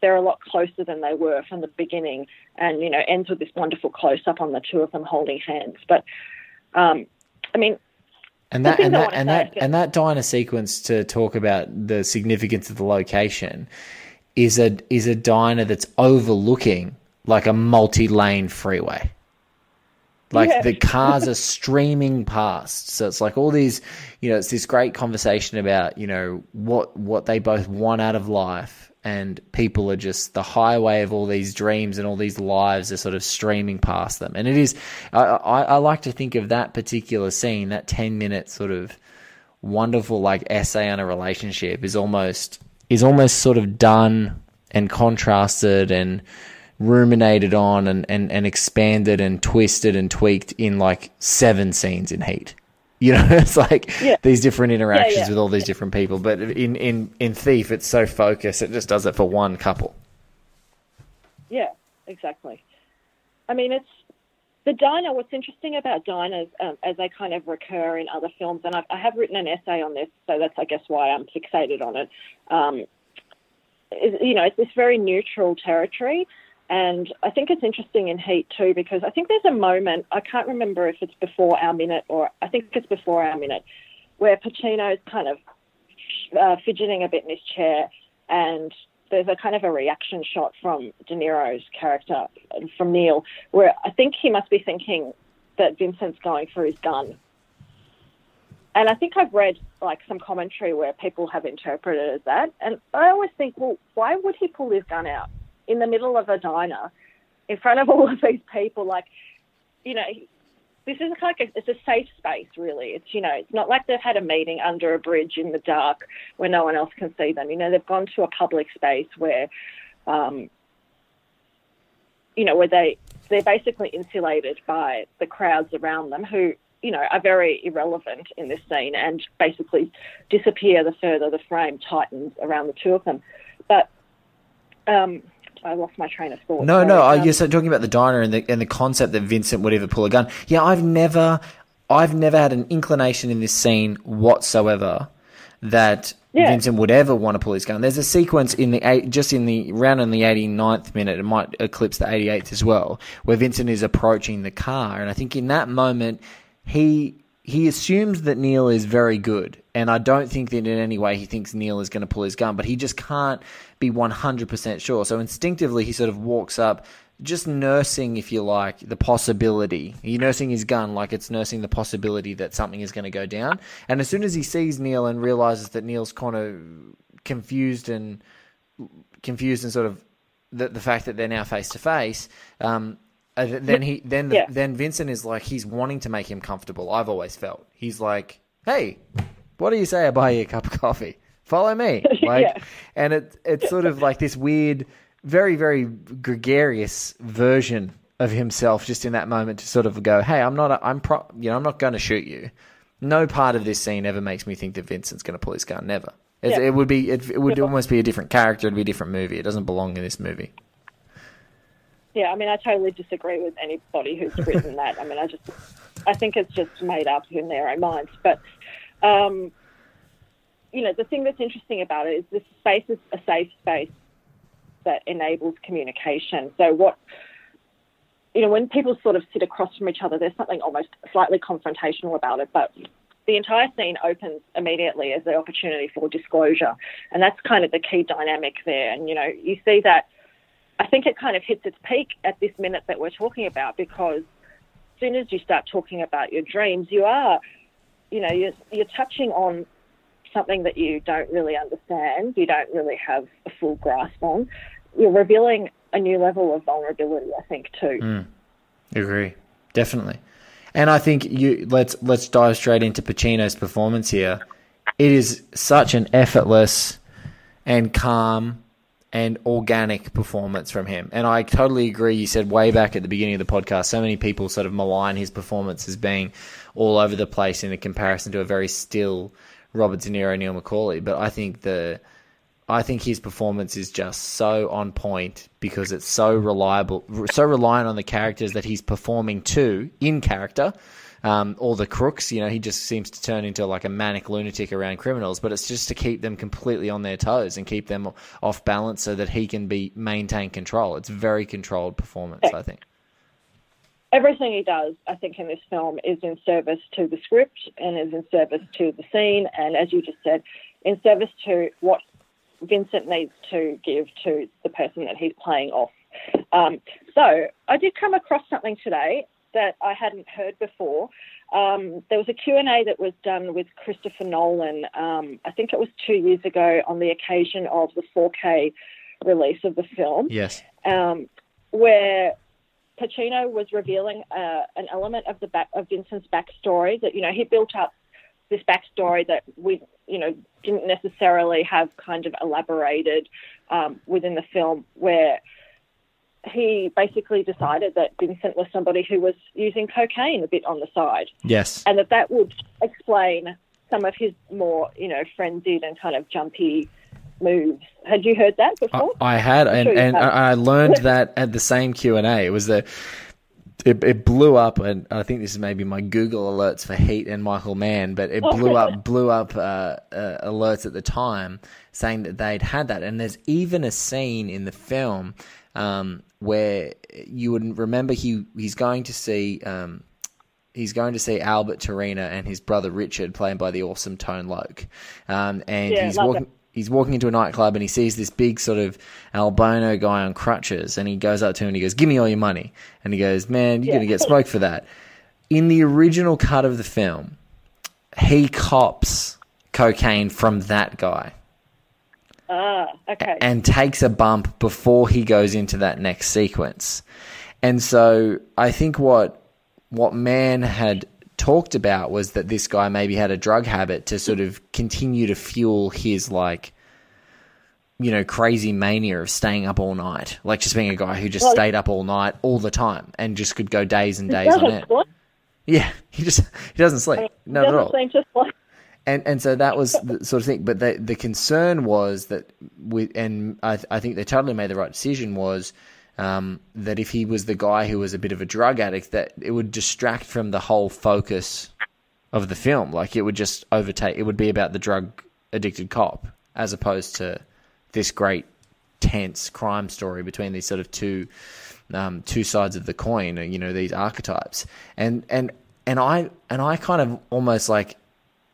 they're a lot closer than they were from the beginning and, you know, ends with this wonderful close up on the two of them holding hands. But, um, I mean, and that and that and that and that diner sequence to talk about the significance of the location is a is a diner that's overlooking like a multi-lane freeway. Like Yeah. the *laughs* cars are streaming past. So it's like all these, you know, it's this great conversation about, you know, what what they both want out of life and people are just the highway of all these dreams and all these lives are sort of streaming past them. And it is I I, I like to think of that particular scene, that 10 minute sort of wonderful like essay on a relationship is almost is almost sort of done and contrasted and ruminated on and, and, and expanded and twisted and tweaked in like seven scenes in Heat. You know, *laughs* it's like Yeah. these different interactions yeah. with all these different people. But in, in, in Thief, it's so focused, it just does it for one couple. Yeah, exactly. I mean, it's the diner. What's interesting about diners, um, as they kind of recur in other films, and I've, I have written an essay on this, so that's I guess why I'm fixated on it. Um, is, you know, it's this very neutral territory, and I think it's interesting in Heat too because I think there's a moment I can't remember if it's before our minute or I think it's before our minute where Pacino's kind of uh, fidgeting a bit in his chair, and there's a kind of a reaction shot from De Niro's character, from Neil, where I think he must be thinking that Vincent's going for his gun. And I think I've read like some commentary where people have interpreted it as that, and I always think, well, why would he pull his gun out in the middle of a diner, in front of *laughs* all of these people? Like, you know, this is like a, it's a safe space, really. It's you know, it's not like they've had a meeting under a bridge in the dark where no one else can see them. You know, they've gone to a public space where, um, you know, where they they're basically insulated by the crowds around them who you know are very irrelevant in this scene and basically disappear the further the frame tightens around the two of them. But um, I lost my train of thought. No, no. Um, you're so talking about the diner and the and the concept that Vincent would ever pull a gun. Yeah, I've never, I've never had an inclination in this scene whatsoever that Yeah. Vincent would ever want to pull his gun. There's a sequence in the eight, just in the round in the 89th minute. It might eclipse the 88th as well, where Vincent is approaching the car, and I think in that moment he he assumes that Neil is very good, and I don't think that in any way he thinks Neil is going to pull his gun, but he just can't be 100% sure. So instinctively, he sort of walks up, just nursing, if you like, the possibility. He's nursing his gun like it's nursing the possibility that something is going to go down. And as soon as he sees Neil and realizes that Neil's kind of confused and confused and sort of the, the fact that they're now face to face, um, uh, then he then the, Yeah. then Vincent is like he's wanting to make him comfortable. I've always felt he's like, hey, what do you say I buy you a cup of coffee? Follow me, *laughs* like, Yeah. and it it's sort of like this weird, very very gregarious version of himself just in that moment to sort of go, hey, I'm not, a, I'm pro, you know, I'm not going to shoot you. No part of this scene ever makes me think that Vincent's going to pull his gun. Never. It's, Yeah. It would be, it, it would almost be a different character. It'd be a different movie. It doesn't belong in this movie. Yeah, I mean, I totally disagree with anybody who's written *laughs* that. I mean, I just, I think it's just made up in their own minds. But, um, you know, the thing that's interesting about it is this space is a safe space that enables communication. So what, you know, when people sort of sit across from each other, there's something almost slightly confrontational about it. But the entire scene opens immediately as the opportunity for disclosure, and that's kind of the key dynamic there. And you know, you see that I think it kind of hits its peak at this minute that we're talking about because as soon as you start talking about your dreams, you are, you know, you're, you're touching on something that you don't really understand, you don't really have a full grasp on. You're revealing a new level of vulnerability, I think, too. Mm. Agree. Definitely. And I think you let's let's dive straight into Pacino's performance here. It is such an effortless and calm and organic performance from him. And I totally agree. You said way back at the beginning of the podcast, so many people sort of malign his performance as being all over the place in a comparison to a very still Robert De Niro, Neil McCauley. But I think the I think his performance is just so on point because it's so reliable, so reliant on the characters that he's performing to in character. Um, all the crooks, you know, he just seems to turn into like a manic lunatic around criminals, but it's just to keep them completely on their toes and keep them off balance so that he can be maintain control. It's very controlled performance, I think. Everything he does, I think, in this film is in service to the script and is in service to the scene, and as you just said, in service to what Vincent needs to give to the person that he's playing off. Um, so I did come across something today that I hadn't heard before. Um, there was a Q&A that was done with Christopher Nolan, um, I think it was two years ago, on the occasion of the 4K release of the film. Yes. Um, where Pacino was revealing uh, an element of the back, of Vincent's backstory that you know he built up this backstory that we you know didn't necessarily have kind of elaborated um, within the film where he basically decided that Vincent was somebody who was using cocaine a bit on the side. Yes. And that that would explain some of his more, you know, frenzied and kind of jumpy moves. Had you heard that before? I, I had, and, sure and have. I learned *laughs* that at the same Q and A. It was the it, it blew up, and I think this is maybe my Google alerts for Heat and Michael Mann, but it blew up, *laughs* blew up uh, uh, alerts at the time saying that they'd had that. And there's even a scene in the film um, where you would remember he he's going to see. Um, he's going to see Albert Torena and his brother Richard, played by the awesome Tone Loc. Um, and Yeah, he's walking. it. He's walking into a nightclub and he sees this big sort of albino guy on crutches, and he goes up to him and he goes, "Give me all your money." And he goes, "Man, you're Yeah. gonna get smoked for that." In the original cut of the film, he cops cocaine from that guy ah, okay. and takes a bump before he goes into that next sequence. And so I think what what Mann had talked about was that this guy maybe had a drug habit to sort of continue to fuel his like you know crazy mania of staying up all night like just being a guy who just Well- stayed up all night all the time and just could go days and days on end sleep. yeah *laughs* he just he doesn't sleep not at doesn't all seem to sleep. And and so that was the sort of thing. But the the concern was that we and I I think they totally made the right decision was um, that if he was the guy who was a bit of a drug addict, that it would distract from the whole focus of the film. Like it would just overtake. It would be about the drug addicted cop as opposed to this great tense crime story between these sort of two um, two sides of the coin. You know these archetypes and and and I and I kind of almost like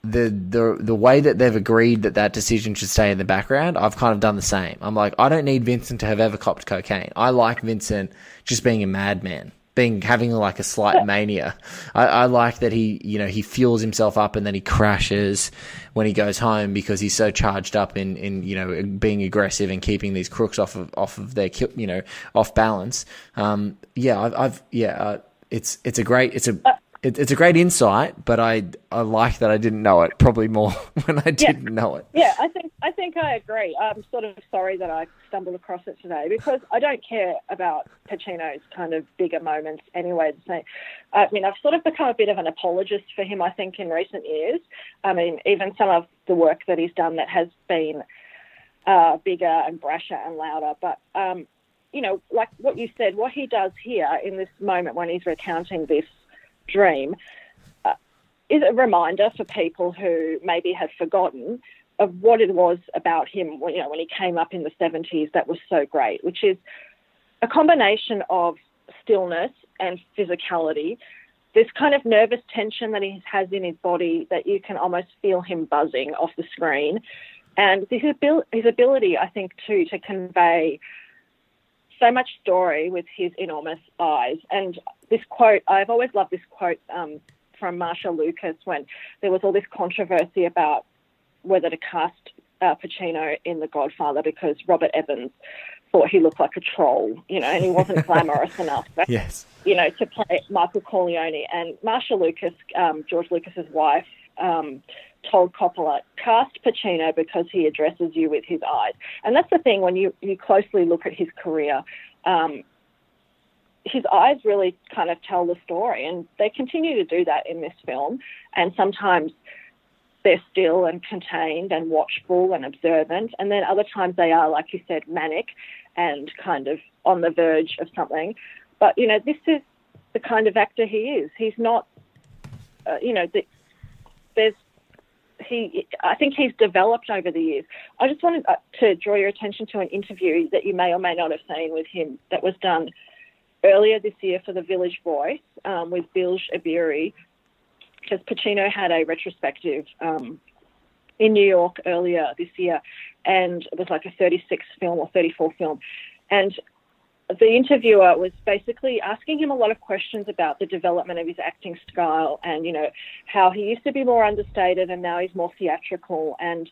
the the the way that they've agreed that that decision should stay in the background, I've kind of done the same. I'm like, I don't need Vincent to have ever copped cocaine. I like Vincent just being a madman, being having like a slight mania. I, I like that he, you know, he fuels himself up and then he crashes when he goes home because he's so charged up in in you know being aggressive and keeping these crooks off of off of their you know off balance. Um, yeah, I've, I've yeah, uh, it's it's a great it's a it, it's a great insight, but I I like that I didn't know it probably more *laughs* when I didn't know it. Yeah, I think I think I agree. I'm sort of sorry that I stumbled across it today because I don't care about Pacino's kind of bigger moments anyway. I mean, I've sort of become a bit of an apologist for him. I think in recent years. I mean, even some of the work that he's done that has been uh, bigger and brasher and louder, but. Um, you know, like what you said, what he does here in this moment when he's recounting this dream uh, is a reminder for people who maybe have forgotten of what it was about him when, you know, when he came up in the 70s that was so great, which is a combination of stillness and physicality, this kind of nervous tension that he has in his body that you can almost feel him buzzing off the screen. And his, abil- his ability, I think, too, to convey so much story with his enormous eyes. And this quote, I've always loved this quote um, from Marcia Lucas when there was all this controversy about whether to cast uh, Pacino in The Godfather because Robert Evans thought he looked like a troll, you know, and he wasn't *laughs* glamorous enough. Yes. you know, to play Michael Corleone. And Marcia Lucas, um, George Lucas's wife, um, told Coppola, cast Pacino because he addresses you with his eyes. And that's the thing when you, you closely look at his career. Um, his eyes really kind of tell the story, and they continue to do that in this film. And sometimes they're still and contained and watchful and observant, and then other times they are, like you said, manic and kind of on the verge of something. But you know, this is the kind of actor he is. He's not, uh, you know, the, there's he. I think he's developed over the years. I just wanted uh, to draw your attention to an interview that you may or may not have seen with him that was done earlier this year for the Village Voice um, with Bilge Ebiri, because Pacino had a retrospective um, in New York earlier this year, and it was like a 36 film or 34 film, and the interviewer was basically asking him a lot of questions about the development of his acting style and you know how he used to be more understated and now he's more theatrical. And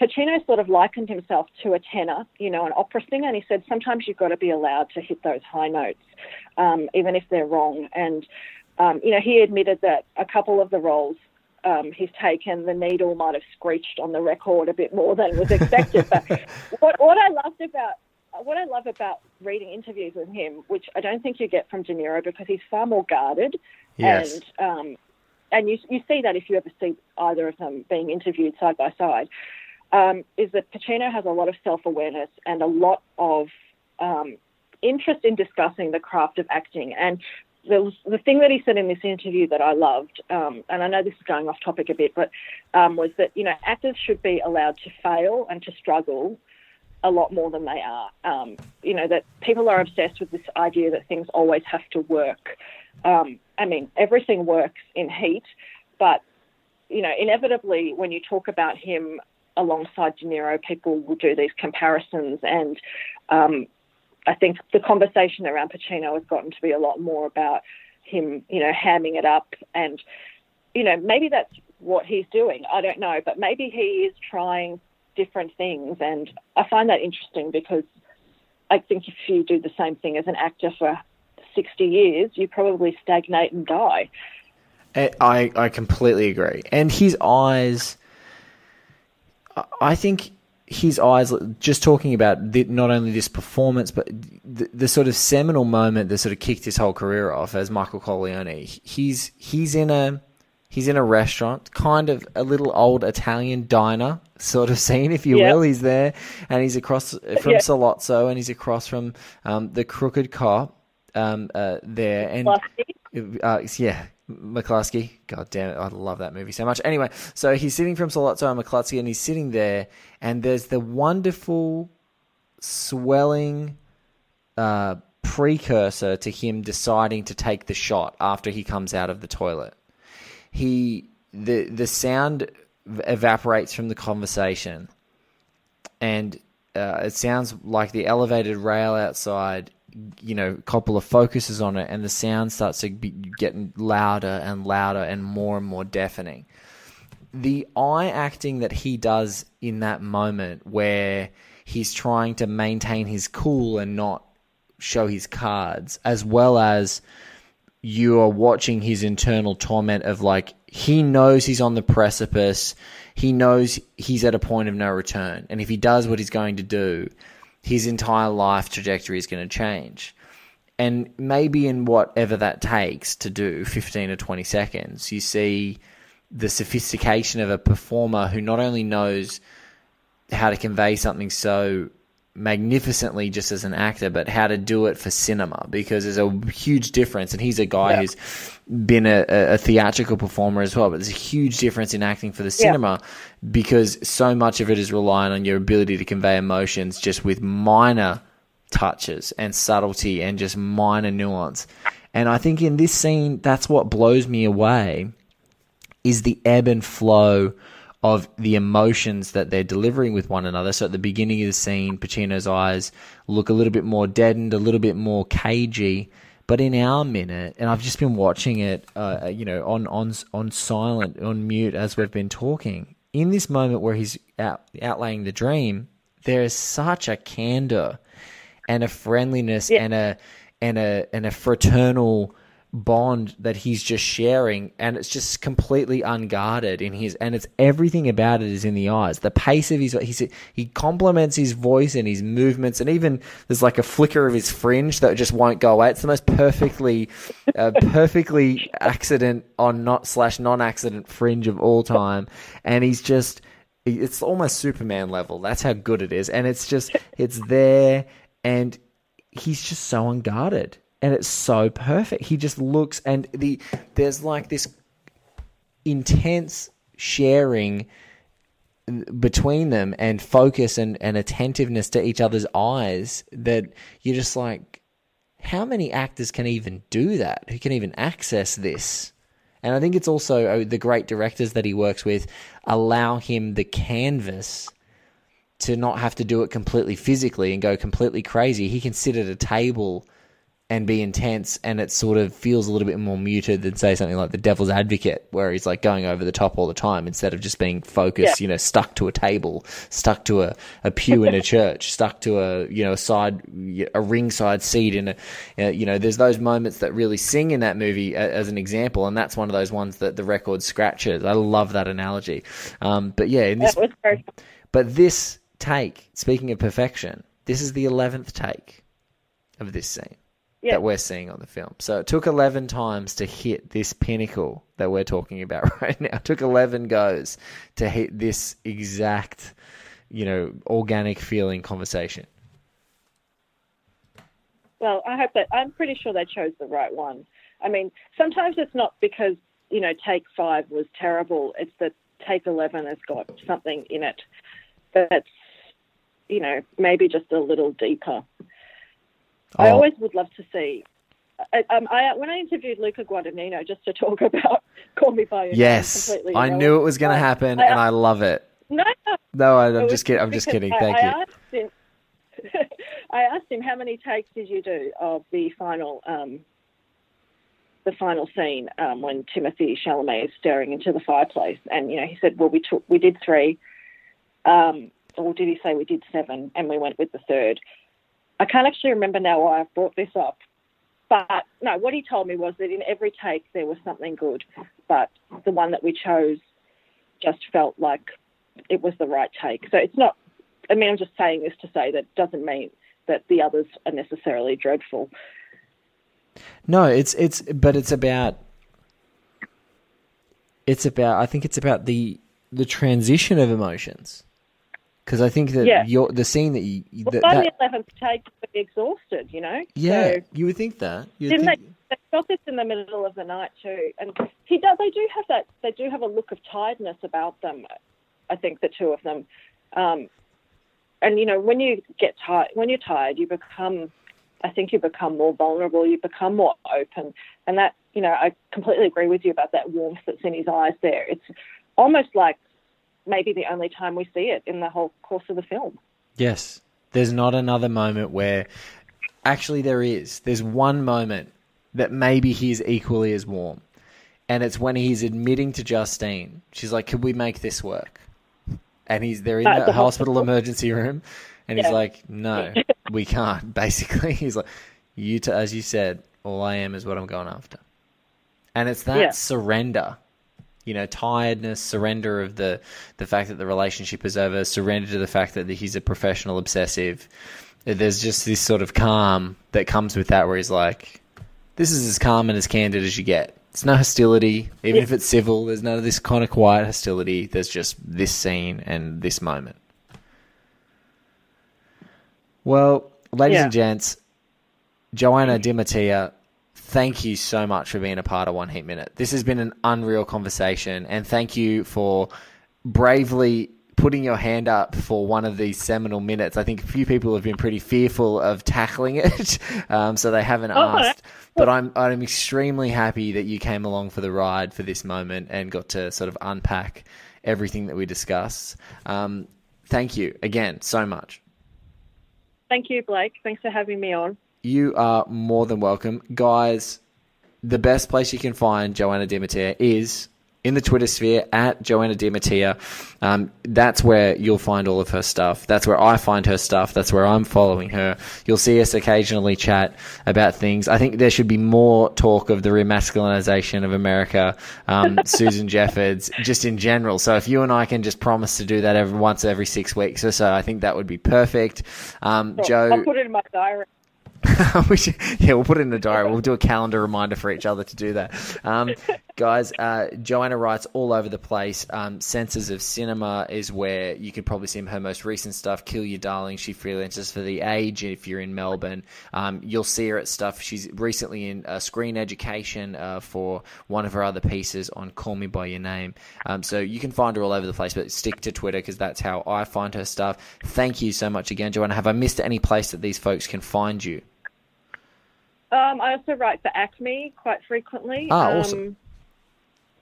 Pacino sort of likened himself to a tenor, you know, an opera singer, and he said sometimes you've got to be allowed to hit those high notes, um, even if they're wrong. And um, you know, he admitted that a couple of the roles um, he's taken, the needle might have screeched on the record a bit more than was expected. but *laughs* what, what I loved about what I love about reading interviews with him, which I don't think you get from De Niro because he's far more guarded, Yes. and um, and you you see that if you ever see either of them being interviewed side by side, um, is that Pacino has a lot of self awareness and a lot of um, interest in discussing the craft of acting. And the, the thing that he said in this interview that I loved, um, and I know this is going off topic a bit, but um, was that you know actors should be allowed to fail and to struggle a lot more than they are. Um, you know that people are obsessed with this idea that things always have to work. Um, I mean, everything works in heat, but you know, inevitably when you talk about him alongside De Niro, people will do these comparisons, and um, I think the conversation around Pacino has gotten to be a lot more about him, you know, hamming it up, and you know, maybe that's what he's doing. I don't know, but maybe he is trying different things, and I find that interesting because I think if you do the same thing as an actor for 60 years, you probably stagnate and die. I I completely agree. And his eyes, I- think his eyes. Just talking about the, not only this performance, but the, the sort of seminal moment that sort of kicked his whole career off as Michael Corleone. He's he's in a he's in a restaurant, kind of a little old Italian diner sort of scene, if you Yeah. will. He's there, and he's across from Yeah. Sollozzo, and he's across from um, the Crooked Cop um, uh, there, and uh, yeah, McCluskey. God damn it, I love that movie so much. Anyway, so he's sitting from Sollozzo and McCluskey, and he's sitting there, and there's the wonderful swelling uh, precursor to him deciding to take the shot after he comes out of the toilet. He the the sound evaporates from the conversation, and uh, it sounds like the elevated rail outside. You know, Coppola focuses on it, and the sound starts to be getting louder and louder and more and more deafening. The eye acting that he does in that moment, where he's trying to maintain his cool and not show his cards, as well as you are watching his internal torment of like he knows he's on the precipice he knows he's at a point of no return and if he does what he's going to do his entire life trajectory is going to change. And maybe in whatever that takes to do 15 or 20 seconds you see the sophistication of a performer who not only knows how to convey something so magnificently just as an actor, but how to do it for cinema because there's a huge difference. And he's a guy Yeah. who's been a, a theatrical performer as well, but there's a huge difference in acting for the cinema because so much of it is relying on your ability to convey emotions just with minor touches and subtlety and just minor nuance. And I think in this scene, that's what blows me away is the ebb and flow of the emotions that they're delivering with one another. So at the beginning of the scene, Pacino's eyes look a little bit more deadened, a little bit more cagey. But in our minute, and I've just been watching it, uh, you know, on on on silent, on mute as we've been talking. In this moment where he's out outlaying the dream, there is such a candor and a friendliness Yeah. and a and a and a fraternal bond that he's just sharing and it's just completely unguarded in his and it's everything about it is in the eyes. The pace of his he's, he complements his voice and his movements and even there's like a flicker of his fringe that just won't go away. It's the most perfectly uh, *laughs* perfectly accident on not slash non-accident fringe of all time. And he's just it's almost superman level. That's how good it is. And it's just it's there and he's just so unguarded and it's so perfect. He just looks and the there's like this intense sharing between them and focus and, and attentiveness to each other's eyes that you're just like how many actors can even do that who can even access this and i think it's also uh, the great directors that he works with allow him the canvas to not have to do it completely physically and go completely crazy. He can sit at a table and be intense, and it sort of feels a little bit more muted than say something like The Devil's Advocate, where he's like going over the top all the time instead of just being focused. Yeah. You know, stuck to a table, stuck to a, a pew in a *laughs* church, stuck to a you know a side a ringside seat in a uh, you know. There's those moments that really sing in that movie as an example, and that's one of those ones that the record scratches. I love that analogy. Um, but yeah, in this That was very but this take, speaking of perfection, this is the 11th take of this scene Yeah. that we're seeing on the film. So it took 11 times to hit this pinnacle that we're talking about *laughs* right now. It took 11 goes to hit this exact, you know, organic feeling conversation. Well, I hope that I'm pretty sure they chose the right one. I mean, sometimes it's not because you know take five was terrible. It's that take eleven has got something in it that's you know maybe just a little deeper. I Oh. always would love to see. I, um, I when I interviewed Luca Guadagnino just to talk *laughs* about Call Me by Your Name, Yes, completely I knew it was going to happen, I- and I love it. No, no, I- I'm just kidding. I'm just kidding. Thank I you. Asked him, *laughs* I asked him how many takes did you do of the final, um, the final scene um, when Timothée Chalamet is staring into the fireplace, and you know he said, well, we took, we did three, um, or did he say we did seven, and we went with the third. I can't actually remember now why I've brought this up, but no, what he told me was that in every take there was something good, but the one that we chose just felt like it was the right take. So it's not. I mean, I'm just saying this to say that doesn't mean that the others are necessarily dreadful. No, it's it's but it's about it's about I think it's about the the transition of emotions. Because I think that Yeah. your the scene that you Well, that, by that- the eleventh take, they're exhausted. You know. yeah, So, you would think that. You didn't think, they? They shot this in the middle of the night too, and he does. They do have that. They do have a look of tiredness about them. I think the two of them. Um, and you know, when you get tired, when you're tired, you become. I think you become more vulnerable. You become more open, and that you know, I completely agree with you about that warmth that's in his eyes. There, it's almost like maybe the only time we see it in the whole course of the film. yes, there's not another moment where actually there is. There's one moment that maybe he's equally as warm, and it's when he's admitting to Justine. She's like, "Could we make this work?" And he's they're in the, the hospital emergency room, and he's like, "No, we can't." *laughs* Basically, he's like, "You, t- as you said, all I am is what I'm going after," and it's that Yeah. surrender. You know, tiredness, surrender of the the fact that the relationship is over, surrender to the fact that he's a professional obsessive. There's just this sort of calm that comes with that, where he's like, "This is as calm and as candid as you get." It's no hostility, even if it's civil. There's none of this kind of quiet hostility. There's just this scene and this moment. Well, ladies Yeah. and gents, Joanna Di Mattia, thank you so much for being a part of One Heat Minute. This has been an unreal conversation, and thank you for bravely putting your hand up for one of these seminal minutes. I think a few people have been pretty fearful of tackling it, *laughs* um, so they haven't Oh, asked. But I'm I'm extremely happy that you came along for the ride for this moment and got to sort of unpack everything that we discussed. Um, thank you again so much. Thank you, Blake. Thanks for having me on. You are more than welcome. Guys, the best place you can find Joanna Di Mattia is in the Twitter sphere at Joanna Di Mattia. Um, that's where you'll find all of her stuff. That's where I find her stuff. That's where I'm following her. You'll see us occasionally chat about things. I think there should be more talk of the remasculinization of America, um, *laughs* Susan Jeffords, just in general. So if you and I can just promise to do that every once every six weeks or so, I think that would be perfect. Um, Joe, I'll put it in my diary. *laughs* we should, yeah, we'll put it in the diary. We'll do a calendar reminder for each other to do that. Um, guys, uh, Joanna writes all over the place. Um, Senses of Cinema is where you could probably see her most recent stuff. Kill Your Darling. She freelances for The Age if you're in Melbourne. Um, you'll see her at stuff. She's recently in uh, Screen Education uh, for one of her other pieces on Call Me By Your Name. Um, so you can find her all over the place, but stick to Twitter because that's how I find her stuff. Thank you so much again, Joanna. Have I missed any place that these folks can find you? Um, I also write for ACMI quite frequently. Ah, um, awesome.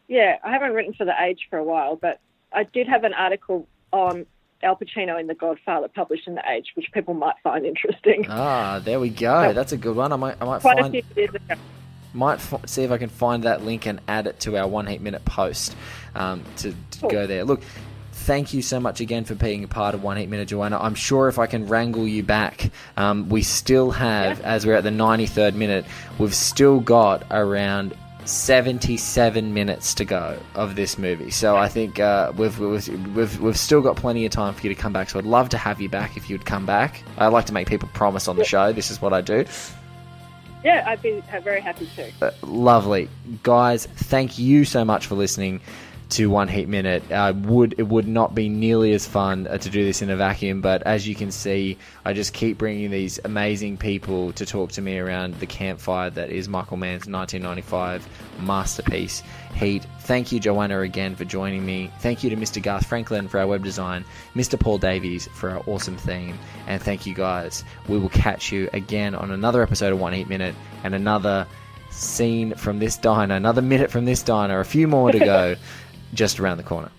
Yeah, I haven't written for The Age for a while, but I did have an article on Al Pacino in The Godfather published in The Age, which people might find interesting. Ah, there we go. That's a good one. I might, I might quite a few years ago. might f- see if I can find that link and add it to our one heat minute post um, to, to Cool. go there. Look, thank you so much again for being a part of one heat minute, Joanna. I'm sure if I can wrangle you back, um, we still have, as we're at the 93rd minute, we've still got around 77 minutes to go of this movie. So I think uh, we've, we've, we've, we've still got plenty of time for you to come back. So I'd love to have you back if you'd come back. I like to make people promise on the show. This is what I do. Yeah, I'd be very happy to. Lovely. Guys, thank you so much for listening to One Heat Minute. I would it would not be nearly as fun uh, to do this in a vacuum, but as you can see, I just keep bringing these amazing people to talk to me around the campfire that is Michael Mann's 1995 masterpiece, Heat. Thank you, Joanna, again for joining me. Thank you to Mr. Garth Franklin for our web design, Mr. Paul Davies for our awesome theme, and thank you guys. We will catch you again on another episode of One Heat Minute and another scene from this diner, another minute from this diner, a few more to go, *laughs* just around the corner.